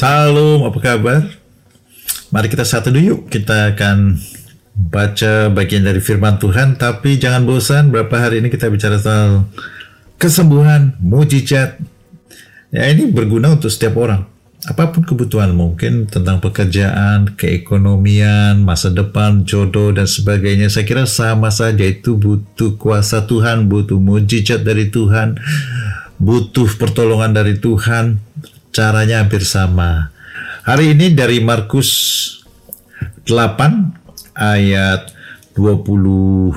Salam, apa kabar? Mari kita satu dulu yuk. Kita akan baca bagian dari firman Tuhan, tapi jangan bosan. Berapa hari ini kita bicara tentang kesembuhan, mujizat. Ya ini berguna untuk setiap orang. Apa pun kebutuhan mungkin tentang pekerjaan, keekonomian, masa depan, jodoh dan sebagainya. Saya kira sama saja itu butuh kuasa Tuhan, butuh mujizat dari Tuhan, butuh pertolongan dari Tuhan. Caranya hampir sama. Hari ini dari Markus 8 ayat 22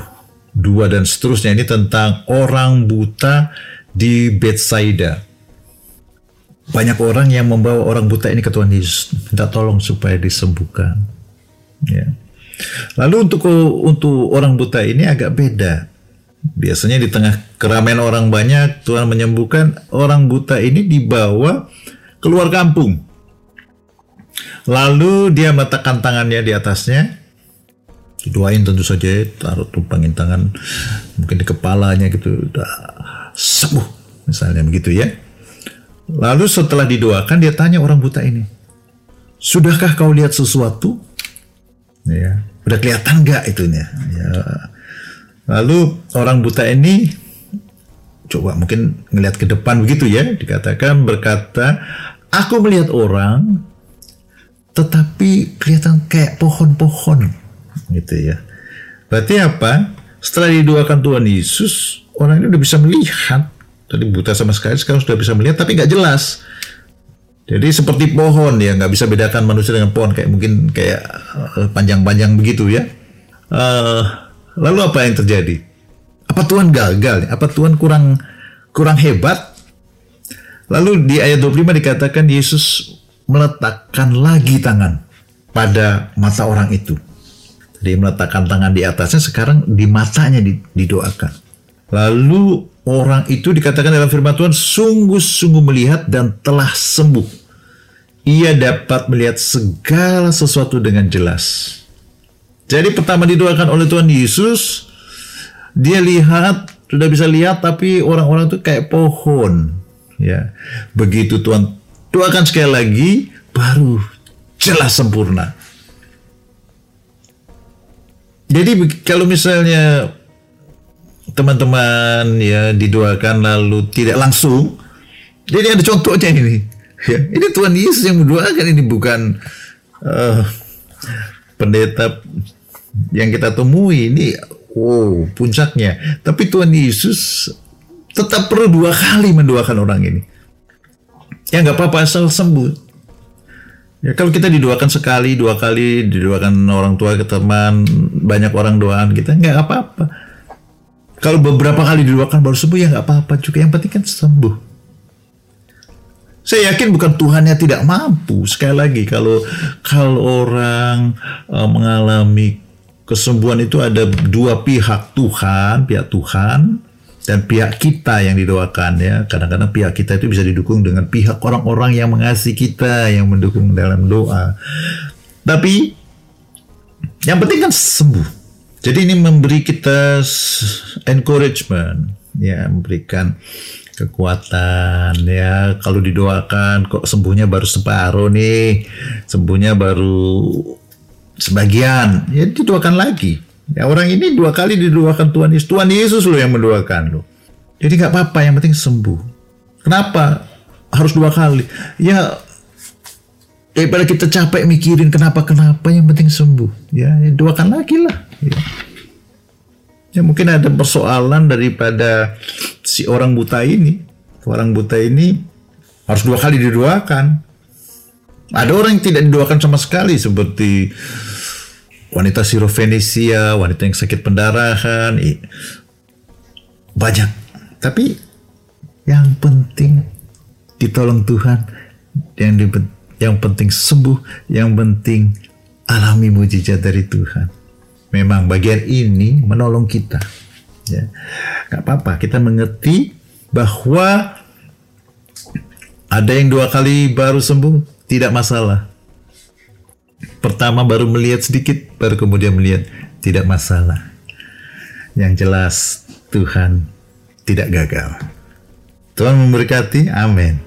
dan seterusnya ini tentang orang buta di Bethsaida. Banyak orang yang membawa orang buta ini ke Tuhan Yesus, minta tolong supaya disembuhkan. Ya. Lalu untuk untuk orang buta ini agak beda. Biasanya di tengah keramaian orang banyak, Tuhan menyembuhkan orang buta ini dibawa keluar kampung. Lalu dia meletakkan tangannya di atasnya, didoain tentu saja, taruh tumpangin tangan mungkin di kepalanya gitu, udah sembuh misalnya begitu ya. Lalu setelah didoakan dia tanya orang buta ini, sudahkah kau lihat sesuatu? Ya, udah kelihatan nggak itunya? Ya. Lalu orang buta ini coba mungkin ngelihat ke depan begitu ya, dikatakan berkata, Aku melihat orang, tetapi kelihatan kayak pohon-pohon, gitu ya. Berarti apa? Setelah didoakan Tuhan Yesus, orang ini udah bisa melihat. Tadi buta sama sekali, sekarang sudah bisa melihat, tapi nggak jelas. Jadi seperti pohon ya, nggak bisa bedakan manusia dengan pohon kayak mungkin kayak eh, panjang-panjang begitu ya. Uh, lalu apa yang terjadi? Apa Tuhan gagal? Apa Tuhan kurang kurang hebat? Lalu di ayat 25 dikatakan Yesus meletakkan lagi tangan pada mata orang itu. Jadi meletakkan tangan di atasnya sekarang di matanya didoakan. Lalu orang itu dikatakan dalam firman Tuhan sungguh-sungguh melihat dan telah sembuh. Ia dapat melihat segala sesuatu dengan jelas. Jadi pertama didoakan oleh Tuhan Yesus, dia lihat, sudah bisa lihat tapi orang-orang itu kayak pohon ya. Begitu Tuhan doakan sekali lagi baru jelas sempurna. Jadi kalau misalnya teman-teman ya didoakan lalu tidak langsung jadi ada contohnya ini. Ya ini Tuhan Yesus yang mendoakan ini bukan uh, pendeta yang kita temui ini oh puncaknya. Tapi Tuhan Yesus tetap perlu dua kali mendoakan orang ini. Ya nggak apa-apa asal sembuh. Ya kalau kita didoakan sekali, dua kali, didoakan orang tua ke teman, banyak orang doaan kita nggak apa-apa. Kalau beberapa kali didoakan baru sembuh ya nggak apa-apa juga. Yang penting kan sembuh. Saya yakin bukan Tuhannya tidak mampu. Sekali lagi kalau kalau orang uh, mengalami kesembuhan itu ada dua pihak Tuhan, pihak Tuhan dan pihak kita yang didoakan ya. Kadang-kadang pihak kita itu bisa didukung dengan pihak orang-orang yang mengasihi kita yang mendukung dalam doa. Tapi yang penting kan sembuh. Jadi ini memberi kita encouragement ya. Memberikan kekuatan ya. Kalau didoakan kok sembuhnya baru separuh nih? Sembuhnya baru sebagian. Ya didoakan lagi Ya, orang ini dua kali didoakan Tuhan Yesus. Tuhan Yesus loh yang mendoakan loh. Jadi nggak apa-apa, yang penting sembuh. Kenapa harus dua kali? Ya daripada kita capek mikirin kenapa kenapa yang penting sembuh. Ya, ya doakan lagi lah. Ya. ya mungkin ada persoalan daripada si orang buta ini. Orang buta ini harus dua kali didoakan. Ada orang yang tidak didoakan sama sekali seperti wanita sirofenisia, wanita yang sakit pendarahan, banyak. Tapi yang penting ditolong Tuhan, yang di, yang penting sembuh, yang penting alami mujizat dari Tuhan. Memang bagian ini menolong kita. Ya, nggak apa-apa. Kita mengerti bahwa ada yang dua kali baru sembuh, tidak masalah pertama baru melihat sedikit, baru kemudian melihat tidak masalah. Yang jelas Tuhan tidak gagal. Tuhan memberkati, amin.